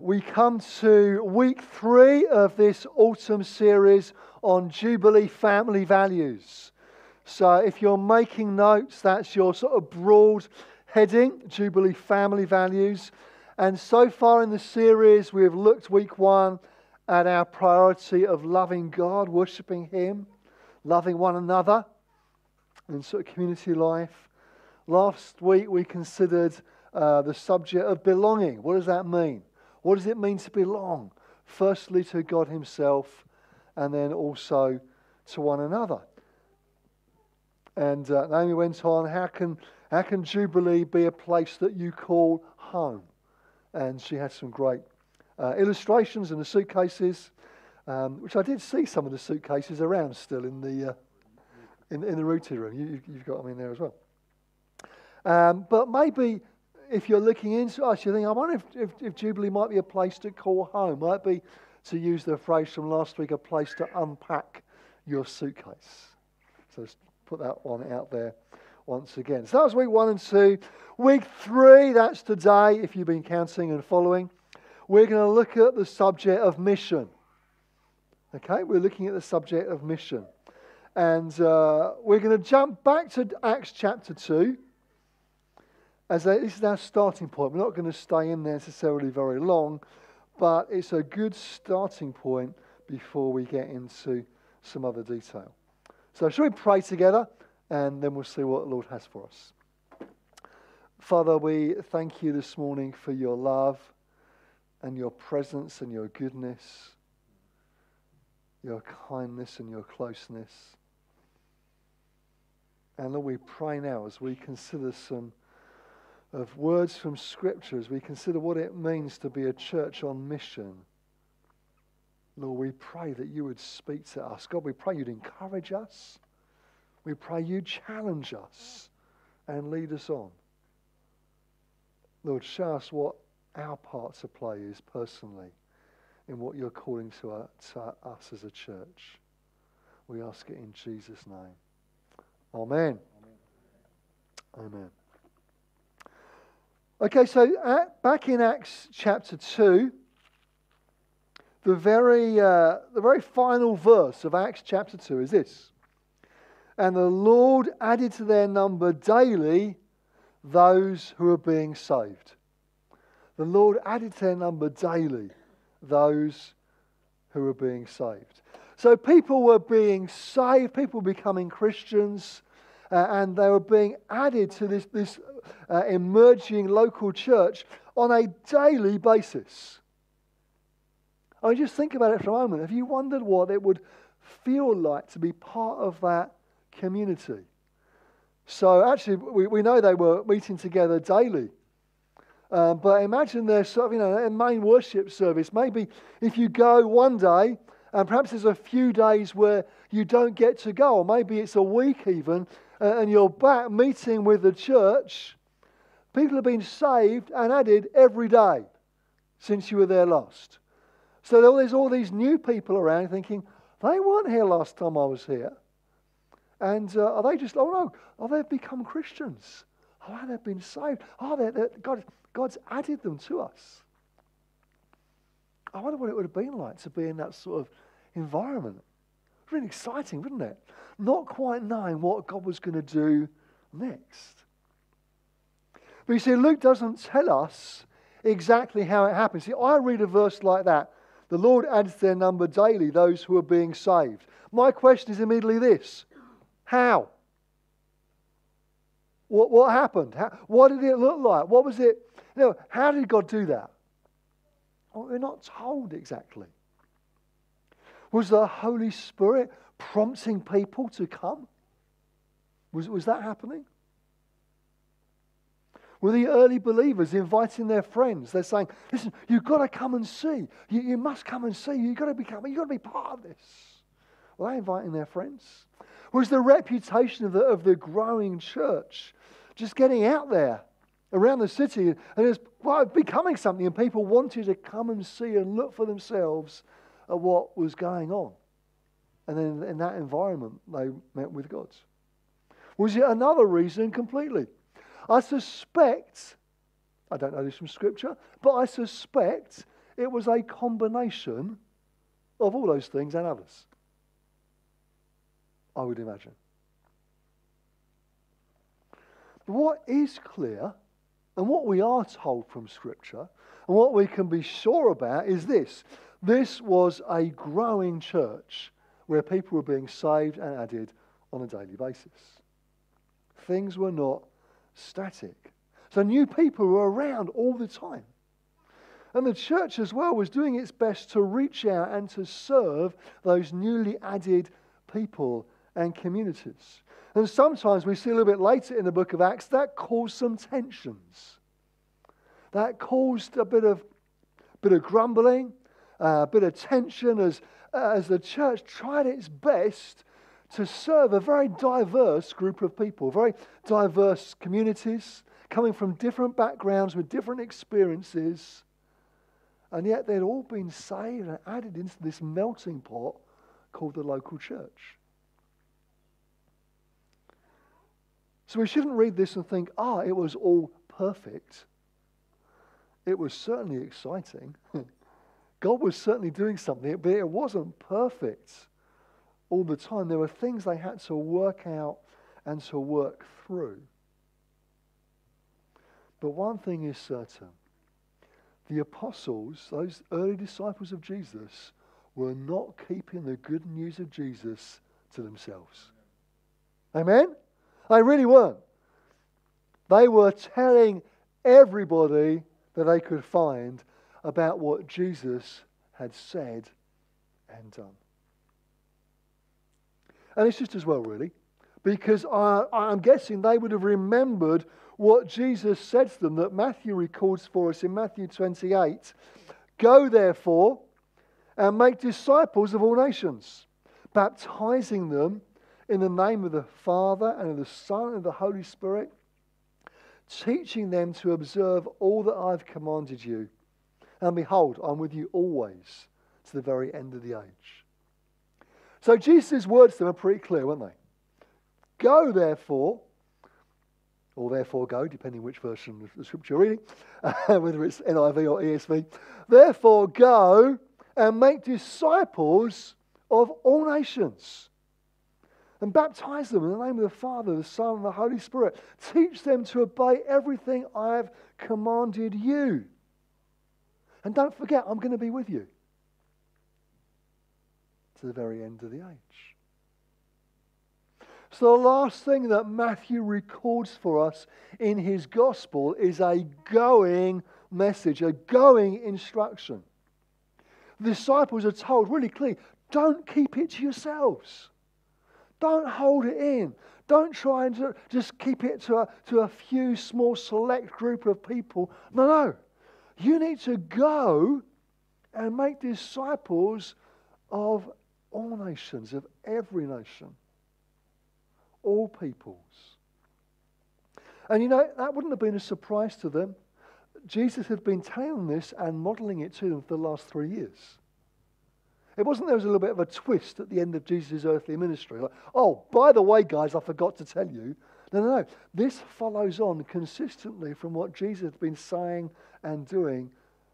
We come to week three of this autumn series on Jubilee family values. So, if you're making notes, that's your sort of broad heading Jubilee family values. And so far in the series, we've looked week one at our priority of loving God, worshipping Him, loving one another, and sort of community life. Last week, we considered uh, the subject of belonging. What does that mean? What does it mean to belong? Firstly, to God Himself, and then also to one another. And uh, Naomi went on, how can, how can Jubilee be a place that you call home? And she had some great uh, illustrations in the suitcases, um, which I did see some of the suitcases around still in the, uh, in, in the routine room. You, you've got them in there as well. Um, but maybe if you're looking into us, you think, I wonder if, if, if, Jubilee might be a place to call home. Might be, to use the phrase from last week, a place to unpack your suitcase. So let's put that one out there once again. So that was week one and two. Week three, that's today, if you've been counting and following. We're going to look at the subject of mission. Okay, we're looking at the subject of mission. And uh, we're going to jump back to Acts chapter 2 as a, this is our starting point. We're not going to stay in there necessarily very long, but it's a good starting point before we get into some other detail. So, shall we pray together and then we'll see what the Lord has for us? Father, we thank you this morning for your love and your presence and your goodness, your kindness and your closeness. And Lord, we pray now as we consider some of words from Scripture as we consider what it means to be a church on mission. Lord, we pray that you would speak to us. God, we pray you'd encourage us. We pray you'd challenge us and lead us on. Lord, show us what our part to play is personally in what you're calling to, uh, to us as a church. We ask it in Jesus' name. Amen. Amen. Amen. Okay, so at, back in Acts chapter 2, the very, uh, the very final verse of Acts chapter 2 is this. And the Lord added to their number daily those who are being saved. The Lord added to their number daily those who are being saved. So people were being saved, people becoming Christians, uh, and they were being added to this, this uh, emerging local church on a daily basis. I mean, just think about it for a moment. Have you wondered what it would feel like to be part of that community? So, actually, we, we know they were meeting together daily. Um, but imagine their sort of, you know, main worship service. Maybe if you go one day, and perhaps there's a few days where you don't get to go, or maybe it's a week even, and you're back meeting with the church, people have been saved and added every day since you were there last. So there's all these new people around thinking, they weren't here last time I was here. And uh, are they just, oh no, oh, they've become Christians. Oh, they've been saved. Oh, they're, they're, God, God's added them to us. I wonder what it would have been like to be in that sort of environment. Really exciting, wouldn't it? Not quite knowing what God was going to do next. But you see, Luke doesn't tell us exactly how it happened. See, I read a verse like that. The Lord adds their number daily, those who are being saved. My question is immediately this How? What, what happened? How, what did it look like? What was it? You know, how did God do that? Well, we're not told exactly. Was the Holy Spirit prompting people to come? Was, was that happening? Were the early believers inviting their friends? They're saying, listen, you've got to come and see. You, you must come and see. You've got to become, you've got to be part of this. Were they inviting their friends? Was the reputation of the, of the growing church just getting out there around the city, and it's becoming something, and people wanted to come and see and look for themselves at what was going on. And then in that environment, they met with God. Was it another reason completely? I suspect, I don't know this from Scripture, but I suspect it was a combination of all those things and others. I would imagine. But what is clear, and what we are told from Scripture, and what we can be sure about is this this was a growing church where people were being saved and added on a daily basis. Things were not static. So new people were around all the time. And the church as well was doing its best to reach out and to serve those newly added people and communities. And sometimes we see a little bit later in the book of Acts that caused some tensions. That caused a bit of, bit of grumbling, a bit of tension as, as the church tried its best to serve a very diverse group of people, very diverse communities, coming from different backgrounds with different experiences. And yet they'd all been saved and added into this melting pot called the local church. So we shouldn't read this and think, ah, it was all perfect. It was certainly exciting. God was certainly doing something, but it wasn't perfect all the time. There were things they had to work out and to work through. But one thing is certain the apostles, those early disciples of Jesus, were not keeping the good news of Jesus to themselves. Amen? They really weren't. They were telling everybody that they could find about what Jesus had said and done. And it's just as well, really, because I, I'm guessing they would have remembered what Jesus said to them that Matthew records for us in Matthew 28 Go therefore and make disciples of all nations, baptizing them in the name of the Father and of the Son and of the Holy Spirit, teaching them to observe all that I've commanded you. And behold, I'm with you always to the very end of the age. So Jesus' words to them are pretty clear, weren't they? Go, therefore, or therefore go, depending which version of the scripture you're reading, whether it's NIV or ESV. Therefore, go and make disciples of all nations and baptize them in the name of the Father, the Son, and the Holy Spirit. Teach them to obey everything I have commanded you. And don't forget, I'm going to be with you to the very end of the age. So, the last thing that Matthew records for us in his gospel is a going message, a going instruction. The disciples are told really clearly don't keep it to yourselves. Don't hold it in. Don't try and just keep it to a, to a few small select group of people. No, no. You need to go and make disciples of all nations, of every nation, all peoples. And you know, that wouldn't have been a surprise to them. Jesus had been telling this and modeling it to them for the last three years. It wasn't there was a little bit of a twist at the end of Jesus' earthly ministry. Like, oh, by the way, guys, I forgot to tell you. No, no, no. This follows on consistently from what Jesus had been saying and doing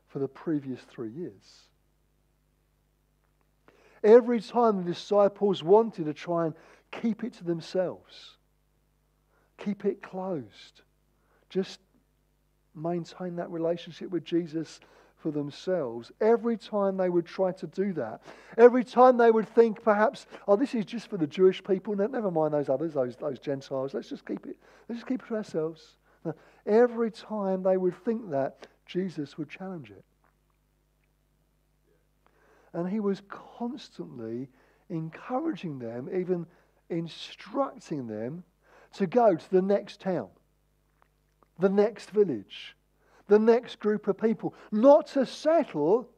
for the previous three years. Every time the disciples wanted to try and keep it to themselves, keep it closed, just maintain that relationship with Jesus for themselves. Every time they would try to do that, every time they would think perhaps, oh, this is just for the Jewish people, never mind those others, those, those Gentiles, let's just keep it, let's just keep it to ourselves. every time they would think that, Jesus would challenge it. And he was constantly encouraging them, even instructing them to go to the next town, the next village, the next group of people. Not to settle,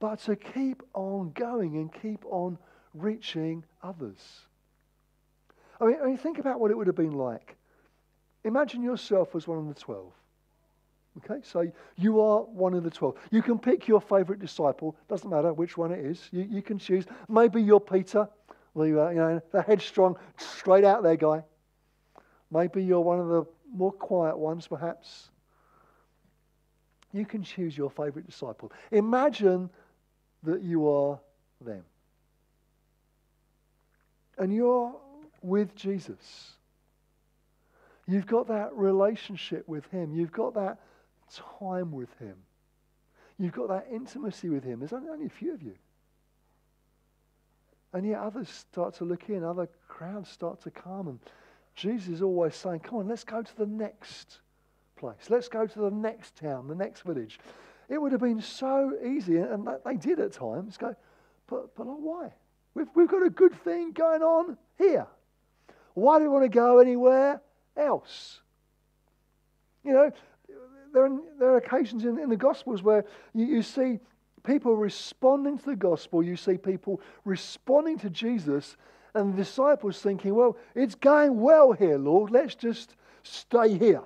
but to keep on going and keep on reaching others. I mean, I mean, think about what it would have been like Imagine yourself as one of the 12. Okay, so you are one of the 12. You can pick your favorite disciple, doesn't matter which one it is. You, you can choose. Maybe you're Peter, the, you know, the headstrong, straight out there guy. Maybe you're one of the more quiet ones, perhaps. You can choose your favorite disciple. Imagine that you are them. And you're with Jesus. You've got that relationship with Him. You've got that time with Him. You've got that intimacy with Him. There's only, a few of you. And yet others start to look in, other crowds start to come. And Jesus is always saying, Come on, let's go to the next place. Let's go to the next town, the next village. It would have been so easy, and they did at times, go, but, but why? We've, we've got a good thing going on here. Why do we want to go anywhere else? You know, there are, there are occasions in, in the Gospels where you, you see people responding to the gospel, you see people responding to Jesus, and the disciples thinking, well, it's going well here, Lord, let's just stay here.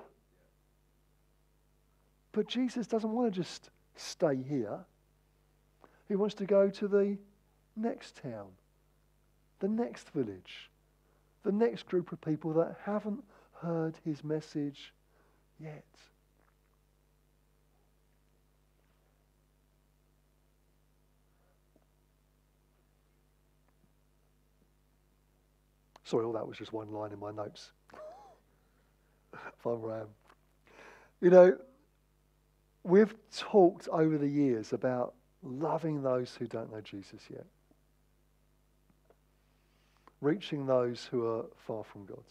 But Jesus doesn't want to just stay here. He wants to go to the next town, the next village, the next group of people that haven't heard his message yet. Sorry, all that was just one line in my notes. Fun ram. You know, we've talked over the years about loving those who don't know Jesus yet, reaching those who are far from God.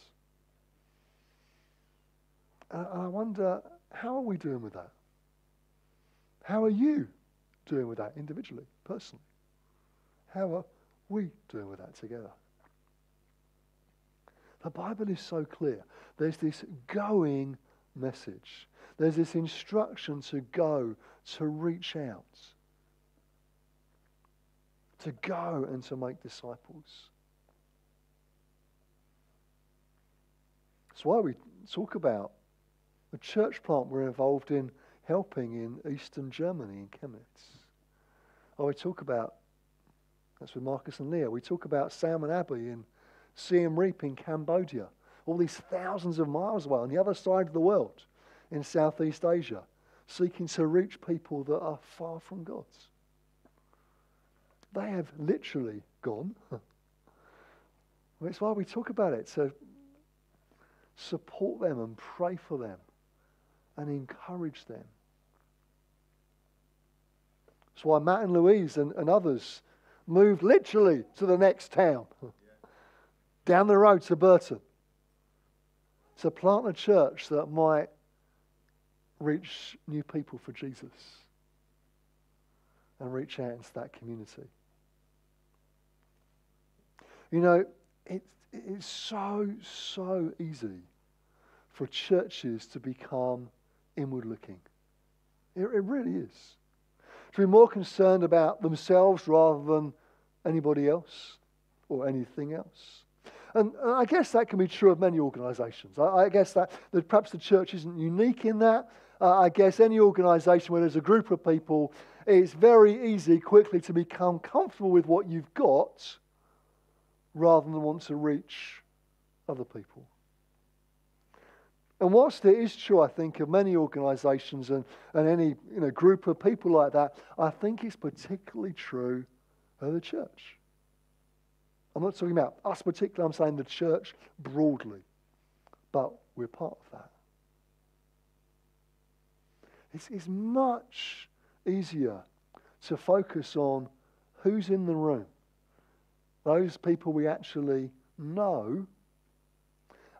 And I wonder, how are we doing with that? How are you doing with that individually, personally? How are we doing with that together? The Bible is so clear. There's this going message. There's this instruction to go, to reach out, to go and to make disciples. That's why we talk about the church plant we're involved in helping in eastern Germany, in Chemnitz. Or we talk about, that's with Marcus and Leah, we talk about Sam and Abby in Siem Reap in Cambodia, all these thousands of miles away on the other side of the world in Southeast Asia, seeking to reach people that are far from God's. They have literally gone. It's why we talk about it, to support them and pray for them and encourage them. That's why Matt and Louise and, and others moved literally to the next town down the road to Burton to plant a church that might reach new people for Jesus and reach out into that community. You know, it, it's so, so easy for churches to become inward looking. It, it really is. To be more concerned about themselves rather than anybody else or anything else. And, and I guess that can be true of many organisations. I, I, guess that, that perhaps the church isn't unique in that. Uh, I guess any organisation where there's a group of people, it's very easy quickly to become comfortable with what you've got rather than want to reach other people. And whilst it is true, I think, of many organisations and, and any you know, group of people like that, I think it's particularly true of the church. I'm not talking about us particularly, I'm saying the church broadly. But we're part of that. It's, it's much easier to focus on who's in the room, those people we actually know,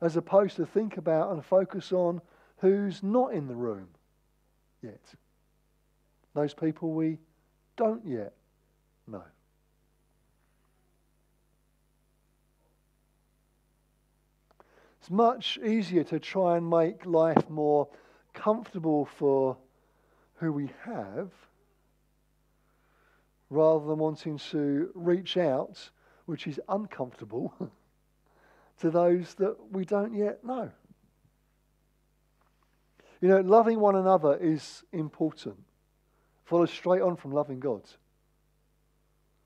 as opposed to think about and focus on who's not in the room yet. Those people we don't yet know. It's much easier to try and make life more comfortable for who we have rather than wanting to reach out, which is uncomfortable, to those that we don't yet know. You know, loving one another is important. Follows straight on from loving God.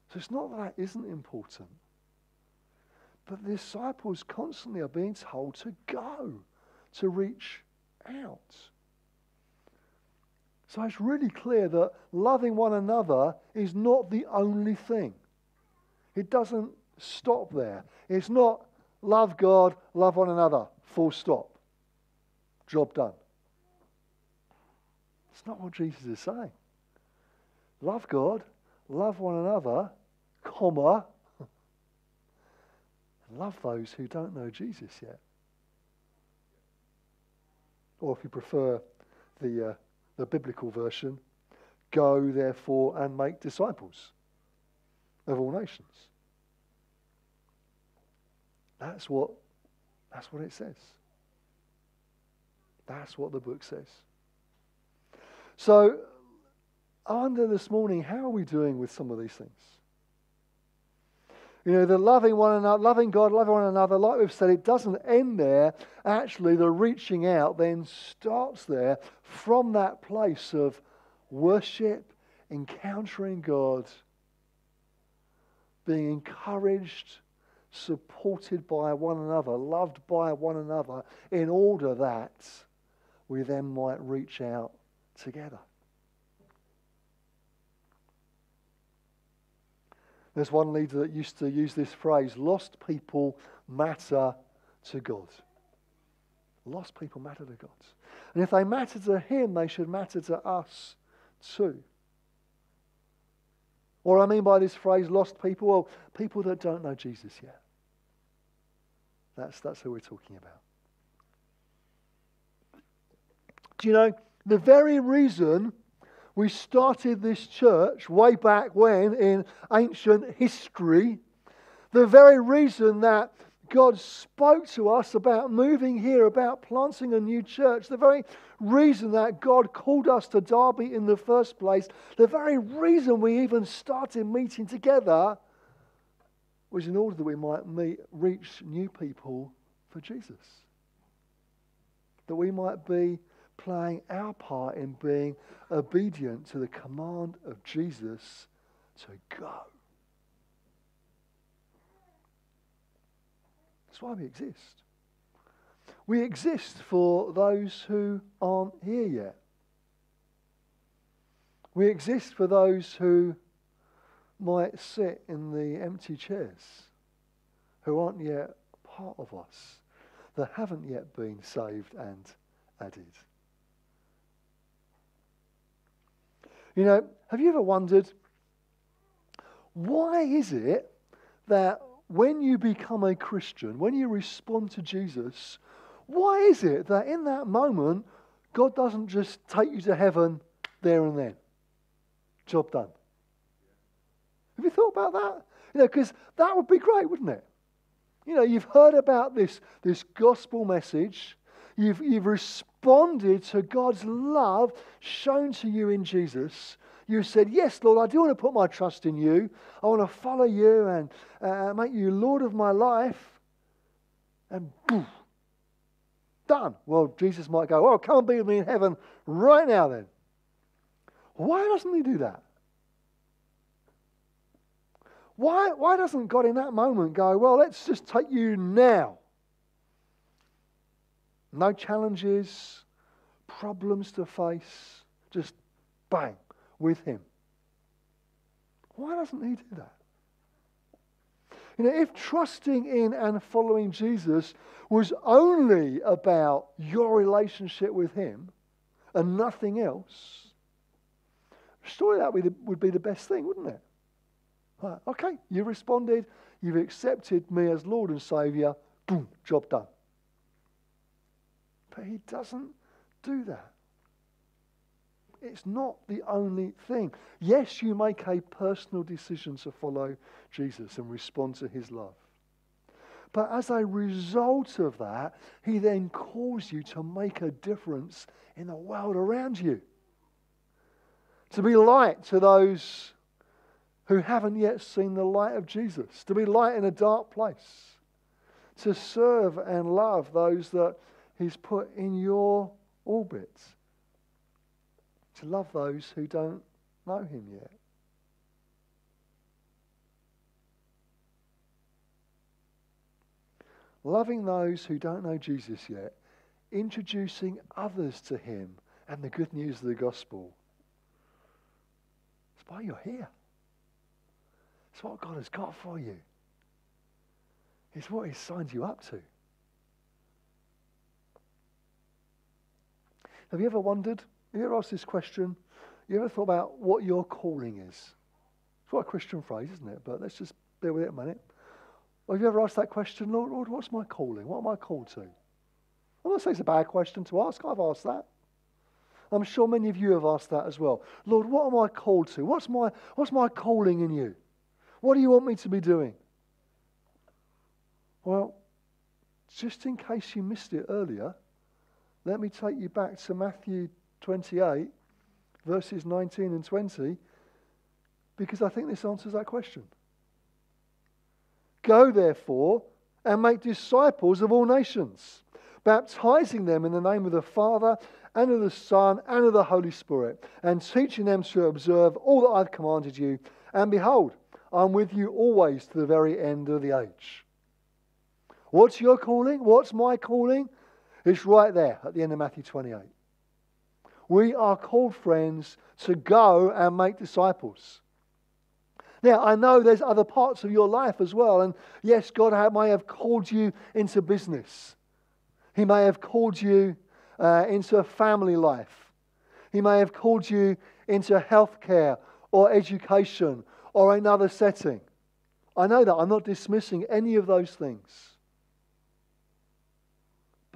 So it's not that that isn't important. But the disciples constantly are being told to go, to reach out. So it's really clear that loving one another is not the only thing. It doesn't stop there. It's not love God, love one another, full stop. Job done. It's not what Jesus is saying. Love God, love one another, comma, love those who don't know Jesus yet. Or if you prefer the, uh, the biblical version, go therefore and make disciples of all nations. That's what, that's what it says. That's what the book says. So, I wonder this morning, how are we doing with some of these things? You know, the loving one another, loving God, loving one another, like we've said, it doesn't end there. Actually, the reaching out then starts there from that place of worship, encountering God, being encouraged, supported by one another, loved by one another, in order that we then might reach out together. There's one leader that used to use this phrase lost people matter to God. Lost people matter to God. And if they matter to Him, they should matter to us too. What I mean by this phrase, lost people, well, people that don't know Jesus yet. That's, that's who we're talking about. Do you know, the very reason we started this church way back when in ancient history. The very reason that God spoke to us about moving here, about planting a new church, the very reason that God called us to Derby in the first place, the very reason we even started meeting together was in order that we might meet, reach new people for Jesus. That we might be playing our part in being obedient to the command of Jesus to go. That's why we exist. We exist for those who aren't here yet. We exist for those who might sit in the empty chairs, who aren't yet part of us, that haven't yet been saved and added. You know, have you ever wondered why is it that when you become a Christian, when you respond to Jesus, why is it that in that moment God doesn't just take you to heaven there and then? Job done. Have you thought about that? You know, because that would be great, wouldn't it? You know, you've heard about this, this gospel message. You've, you've responded to God's love shown to you in Jesus. You said, Yes, Lord, I do want to put my trust in you. I want to follow you and uh, make you Lord of my life. And boom, done. Well, Jesus might go, Oh, come and be with me in heaven right now then. Why doesn't he do that? Why, why doesn't God in that moment go, Well, let's just take you now? No challenges, problems to face, just bang, with Him. Why doesn't He do that? You know, if trusting in and following Jesus was only about your relationship with Him and nothing else, surely that would be the best thing, wouldn't it? Right, okay, you responded, you've accepted me as Lord and Saviour, boom, job done. But he doesn't do that. It's not the only thing. Yes, you make a personal decision to follow Jesus and respond to his love. But as a result of that, he then calls you to make a difference in the world around you. To be light to those who haven't yet seen the light of Jesus. To be light in a dark place. To serve and love those that He's put in your all bits. To love those who don't know him yet. Loving those who don't know Jesus yet, introducing others to him and the good news of the gospel. It's why you're here. It's what God has got for you. It's what He's signed you up to. Have you ever wondered? Have you ever asked this question? You ever thought about what your calling is? It's quite a Christian phrase, isn't it? But let's just bear with it a minute. have you ever asked that question, Lord, Lord, what's my calling? What am I called to? I'm not saying it's a bad question to ask. I've asked that. I'm sure many of you have asked that as well. Lord, what am I called to? What's my, what's my calling in you? What do you want me to be doing? Well, just in case you missed it earlier, let me take you back to Matthew 28, verses 19 and 20, because I think this answers that question. Go, therefore, and make disciples of all nations, baptizing them in the name of the Father and of the Son and of the Holy Spirit, and teaching them to observe all that I've commanded you. And behold, I'm with you always to the very end of the age. What's your calling? What's my calling? It's right there at the end of Matthew 28. We are called, friends, to go and make disciples. Now, I know there's other parts of your life as well. And yes, God may have called you into business, He may have called you uh, into a family life, He may have called you into healthcare or education or another setting. I know that. I'm not dismissing any of those things.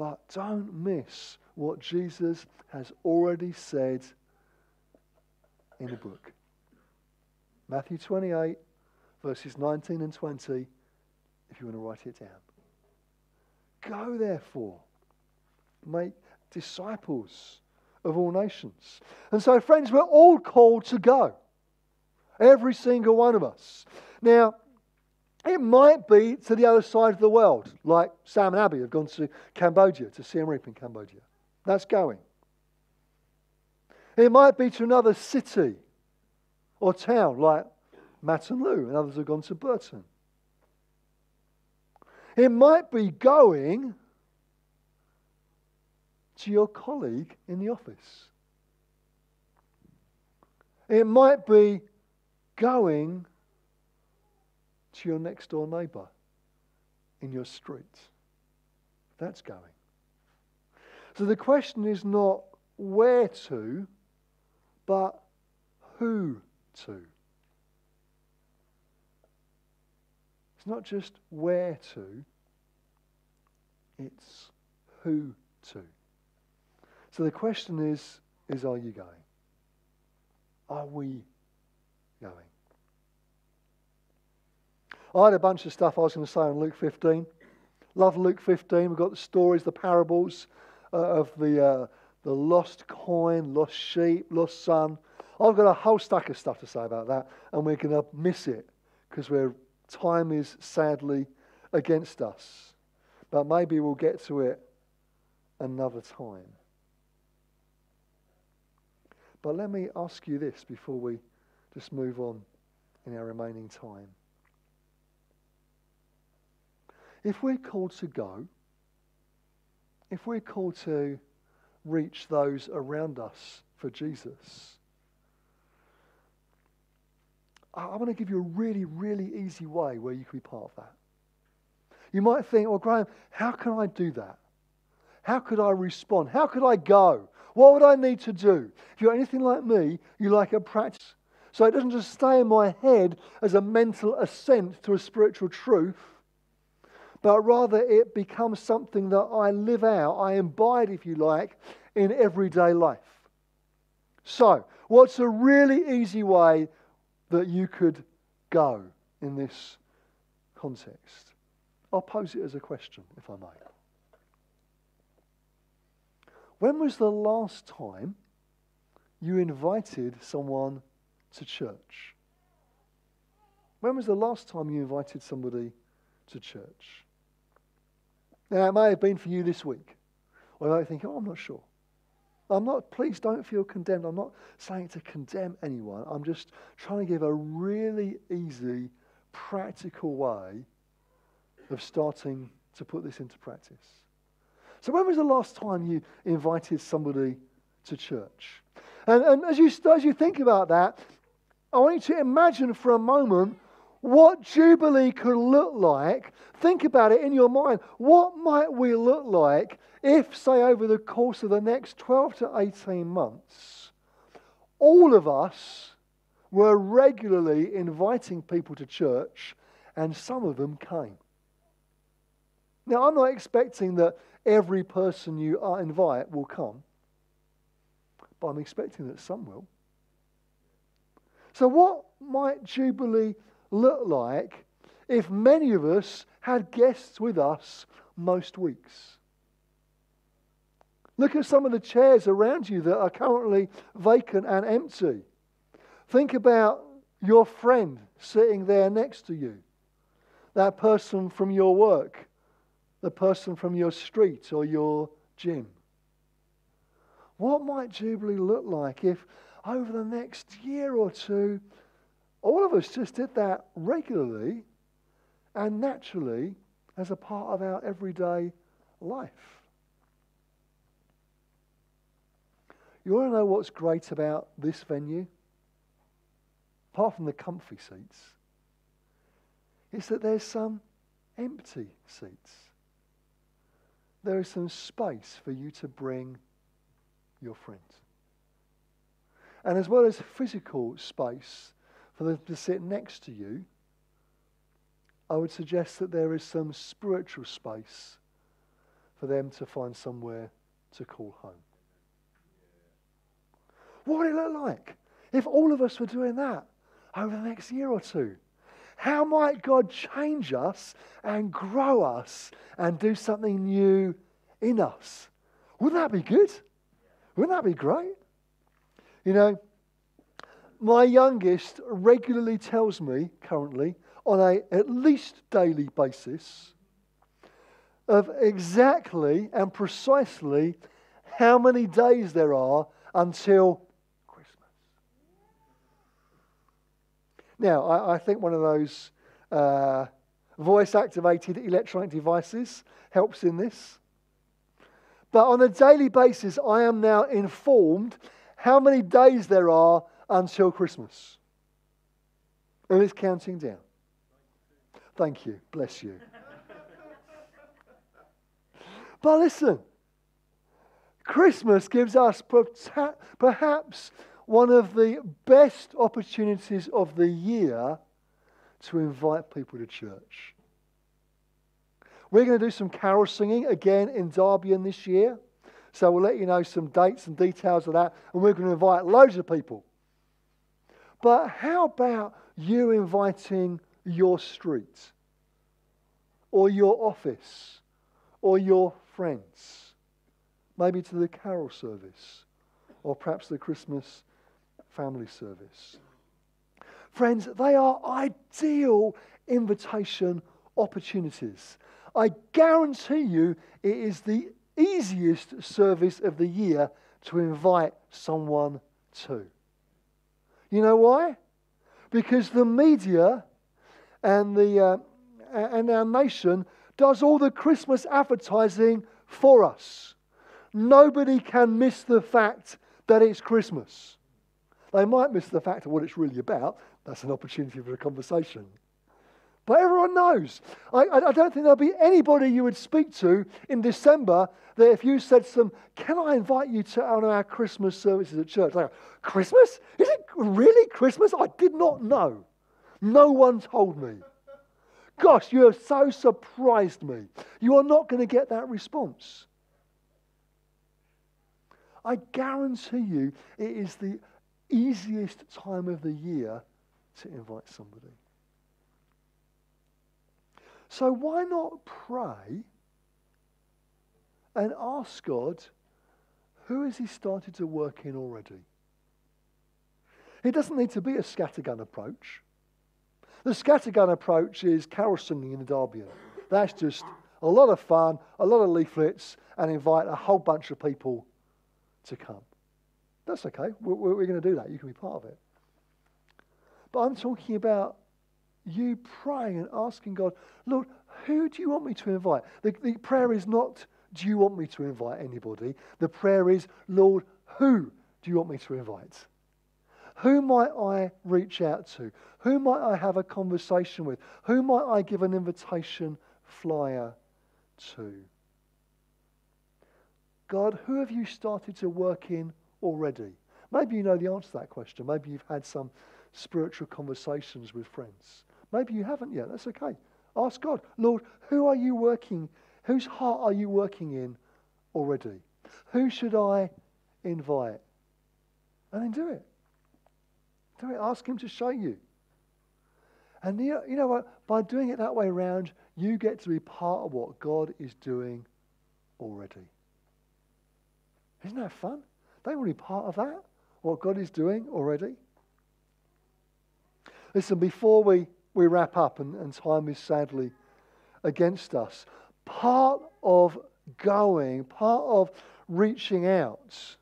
But don't miss what Jesus has already said in the book. Matthew 28, verses 19 and 20, if you want to write it down. Go, therefore, make disciples of all nations. And so, friends, we're all called to go. Every single one of us. Now, it might be to the other side of the world, like Sam and Abby have gone to Cambodia, to Siem Reap in Cambodia. That's going. It might be to another city or town, like Matt and Lou, and others have gone to Burton. It might be going to your colleague in the office. It might be going to your next door neighbour in your street. That's going. So the question is not where to, but who to. It's not just where to, it's who to. So the question is, is are you going? Are we going? I had a bunch of stuff I was going to say on Luke 15. Love Luke 15. We've got the stories, the parables uh, of the, uh, the lost coin, lost sheep, lost son. I've got a whole stack of stuff to say about that, and we're going to miss it because time is sadly against us. But maybe we'll get to it another time. But let me ask you this before we just move on in our remaining time. If we're called to go, if we're called to reach those around us for Jesus, I want to give you a really, really easy way where you can be part of that. You might think, well, Graham, how can I do that? How could I respond? How could I go? What would I need to do? If you're anything like me, you like a practice. So it doesn't just stay in my head as a mental assent to a spiritual truth but rather it becomes something that I live out, I imbibe, if you like, in everyday life. So, what's a really easy way that you could go in this context? I'll pose it as a question, if I may. When was the last time you invited someone to church? When was the last time you invited somebody to church? Now, it may have been for you this week. Or you might think, oh, I'm not sure. I'm not, please don't feel condemned. I'm not saying to condemn anyone. I'm just trying to give a really easy, practical way of starting to put this into practice. So, when was the last time you invited somebody to church? And, and as, you, as you think about that, I want you to imagine for a moment what Jubilee could look like. Think about it in your mind. What might we look like if, say, over the course of the next 12 to 18 months, all of us were regularly inviting people to church and some of them came? Now, I'm not expecting that every person you uh, invite will come, but I'm expecting that some will. So, what might Jubilee look like if many of us had guests with us most weeks? Look at some of the chairs around you that are currently vacant and empty. Think about your friend sitting there next to you, that person from your work, the person from your street or your gym. What might Jubilee look like if over the next year or two, all of us just did that regularly and naturally as a part of our everyday life? You want to know what's great about this venue? Apart from the comfy seats, is that there's some empty seats. There is some space for you to bring your friends. And as well as physical space for them to sit next to you, I would suggest that there is some spiritual space for them to find somewhere to call home. What would it look like if all of us were doing that over the next year or two? How might God change us and grow us and do something new in us? Wouldn't that be good? Wouldn't that be great? You know, my youngest regularly tells me currently on a at least daily basis of exactly and precisely how many days there are until Christmas. Now, I, I think one of those uh, voice activated electronic devices helps in this. But on a daily basis, I am now informed how many days there are until Christmas. And it's counting down. Thank you. Bless you. but listen, Christmas gives us perhaps one of the best opportunities of the year to invite people to church. We're going to do some carol singing again in Derbion this year. So we'll let you know some dates and details of that. And we're going to invite loads of people. But how about you inviting your street or your office or your friends? Maybe to the carol service or perhaps the Christmas family service. Friends, they are ideal invitation opportunities. I guarantee you it is the easiest service of the year to invite someone to. You know why? Because the media and, the, uh, and our nation does all the Christmas advertising for us. Nobody can miss the fact that it's Christmas. They might miss the fact of what it's really about. That's an opportunity for a conversation. But everyone knows. I, I, don't think there'll be anybody you would speak to in December that if you said to them, Can I invite you to one of our Christmas services at church? Go, Christmas? Is it really Christmas? I did not know. No one told me. Gosh, you have so surprised me. You are not going to get that response. I guarantee you it is the easiest time of the year to invite somebody. So why not pray and ask God, who has He started to work in already? It doesn't need to be a scattergun approach. The scattergun approach is carol singing in the Derby. That's just a lot of fun, a lot of leaflets, and invite a whole bunch of people to come. That's okay. We're, we're going to do that. You can be part of it. But I'm talking about you praying and asking God, Lord, who do you want me to invite? The, the prayer is not, do you want me to invite anybody? The prayer is, Lord, who do you want me to invite? Who might I reach out to? Who might I have a conversation with? Who might I give an invitation flyer to? God, who have you started to work in already? Maybe you know the answer to that question. Maybe you've had some spiritual conversations with friends. Maybe you haven't yet. That's okay. Ask God, Lord, who are you working? Whose heart are you working in already? Who should I invite? And then do it. Do it. Ask Him to show you. And you know what? By doing it that way around, you get to be part of what God is doing already. Isn't that fun? Don't want to be part of that? What God is doing already? Listen, before we, we wrap up, and, and time is sadly against us, part of going, part of reaching out,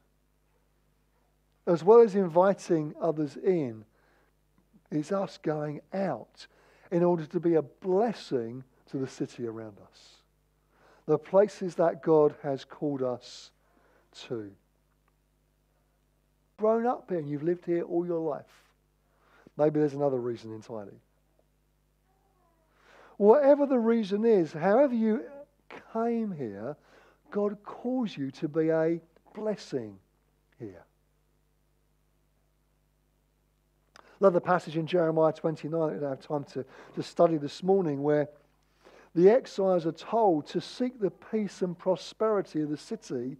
as well as inviting others in, is us going out in order to be a blessing to the city around us. The places that God has called us to. Grown up here and you've lived here all your life. Maybe there's another reason entirely. Whatever the reason is, however you came here, God calls you to be a blessing here. The passage in Jeremiah 29 that we don't have time to, to study this morning where the exiles are told to seek the peace and prosperity of the city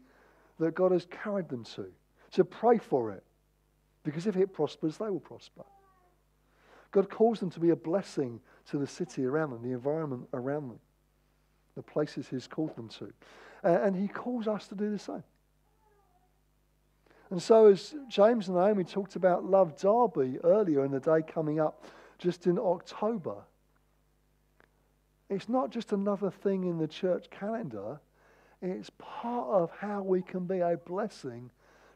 that God has carried them to, to pray for it. Because if it prospers, they will prosper. God calls them to be a blessing to the city around them, the environment around them, the places He's called them to. and He calls us to do the same. And so, as James and Naomi talked about Love Derby earlier in the day coming up just in October, it's not just another thing in the church calendar, it's part of how we can be a blessing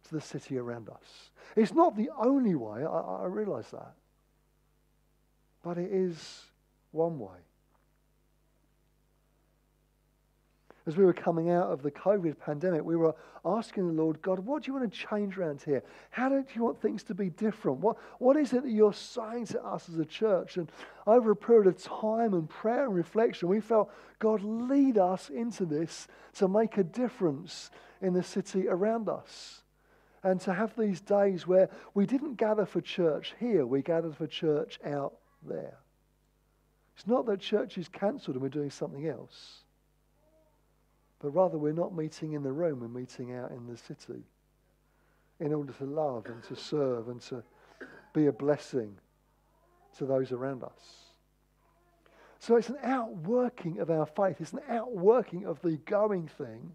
to the city around us. It's not the only way, I, I realize that, but it is one way. as we were coming out of the COVID pandemic, we were asking the Lord, God, what do you want to change around here? How do you want things to be different? What, what is it that you're saying to us as a church? And over a period of time and prayer and reflection, we felt, God, lead us into this to make a difference in the city around us. And to have these days where we didn't gather for church here, we gathered for church out there. It's not that church is cancelled and we're doing something else. But rather, we're not meeting in the room, we're meeting out in the city in order to love and to serve and to be a blessing to those around us. So it's an outworking of our faith, it's an outworking of the going thing.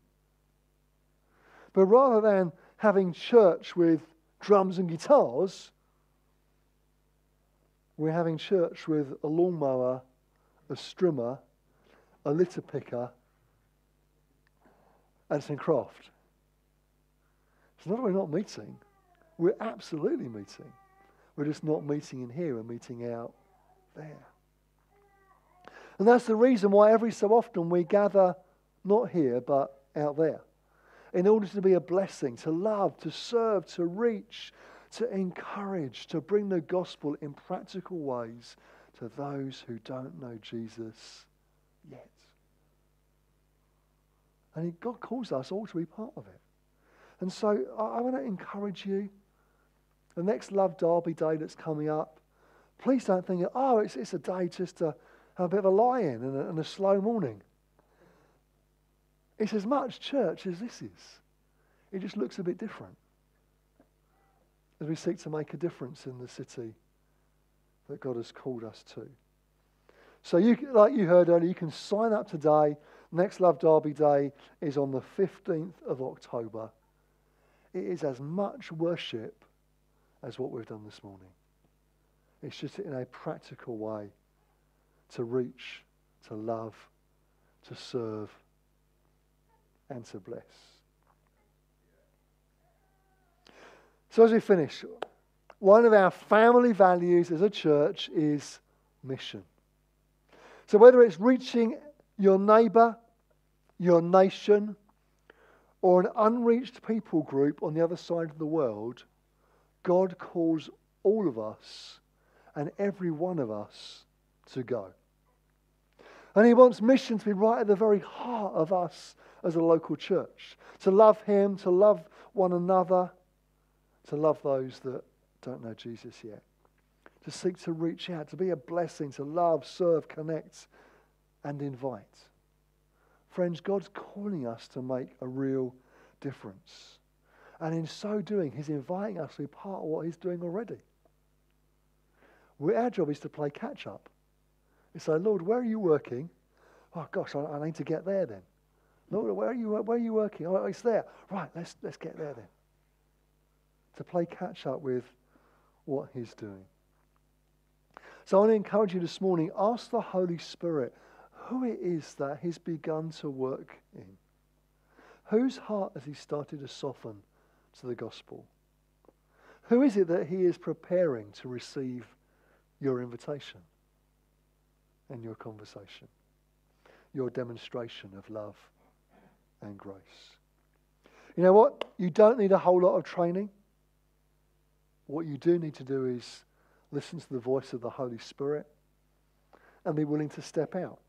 But rather than having church with drums and guitars, we're having church with a lawnmower, a strimmer, a litter picker, Anson Croft. It's not that we're not meeting. We're absolutely meeting. We're just not meeting in here, we're meeting out there. And that's the reason why every so often we gather not here, but out there. In order to be a blessing, to love, to serve, to reach, to encourage, to bring the gospel in practical ways to those who don't know Jesus yet. And God calls us all to be part of it. And so I, I want to encourage you. The next Love Derby Day that's coming up, please don't think, oh, it's, it's a day just to have a bit of a lie in and a, and a slow morning. It's as much church as this is. It just looks a bit different as we seek to make a difference in the city that God has called us to. So, you, like you heard earlier, you can sign up today. Next Love Derby Day is on the 15th of October. It is as much worship as what we've done this morning. It's just in a practical way to reach, to love, to serve, and to bless. So, as we finish, one of our family values as a church is mission. So, whether it's reaching your neighbour, your nation, or an unreached people group on the other side of the world, God calls all of us and every one of us to go. And He wants mission to be right at the very heart of us as a local church. To love Him, to love one another, to love those that don't know Jesus yet. To seek to reach out, to be a blessing, to love, serve, connect, and invite. Friends, God's calling us to make a real difference. And in so doing, He's inviting us to be part of what He's doing already. Our job is to play catch up. You say, Lord, where are you working? Oh, gosh, I, I need to get there then. Lord, where are you, where are you working? Oh, it's there. Right, let's, let's get there then. To play catch up with what He's doing. So I want to encourage you this morning ask the Holy Spirit who it is that He's begun to work in. Whose heart has He started to soften to the gospel? Who is it that He is preparing to receive your invitation and your conversation, your demonstration of love and grace? You know what? You don't need a whole lot of training. What you do need to do is listen to the voice of the Holy Spirit and be willing to step out,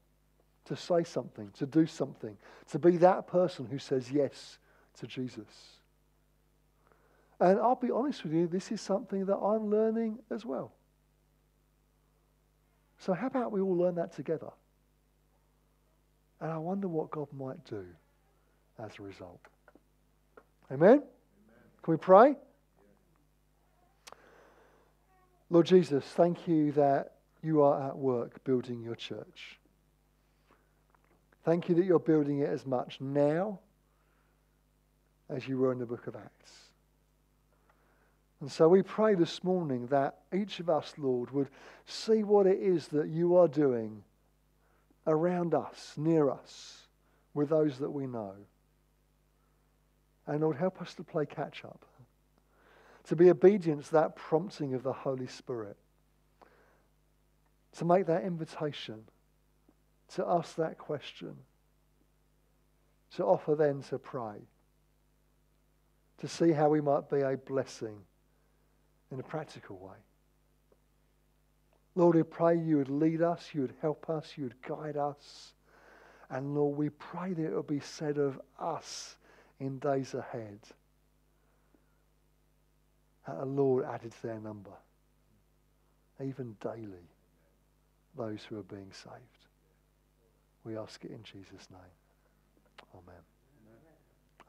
to say something, to do something, to be that person who says yes to Jesus. And I'll be honest with you, this is something that I'm learning as well. So, how about we all learn that together? And I wonder what God might do as a result. Amen? Amen. Can we pray? Lord Jesus, thank you that you are at work building your church. Thank you that you're building it as much now as you were in the book of Acts. And so we pray this morning that each of us, Lord, would see what it is that you are doing around us, near us, with those that we know. And Lord, help us to play catch up to be obedient to that prompting of the Holy Spirit, to make that invitation, to ask that question, to offer then to pray, to see how we might be a blessing in a practical way. Lord, we pray you would lead us, you would help us, you would guide us. And Lord, we pray that it will be said of us in days ahead the Lord added to their number, even daily, those who are being saved. We ask it in Jesus' name. Amen.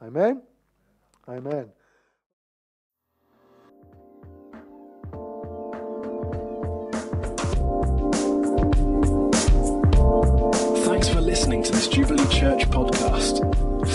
Amen. Amen. Thanks for listening to this Jubilee Church podcast.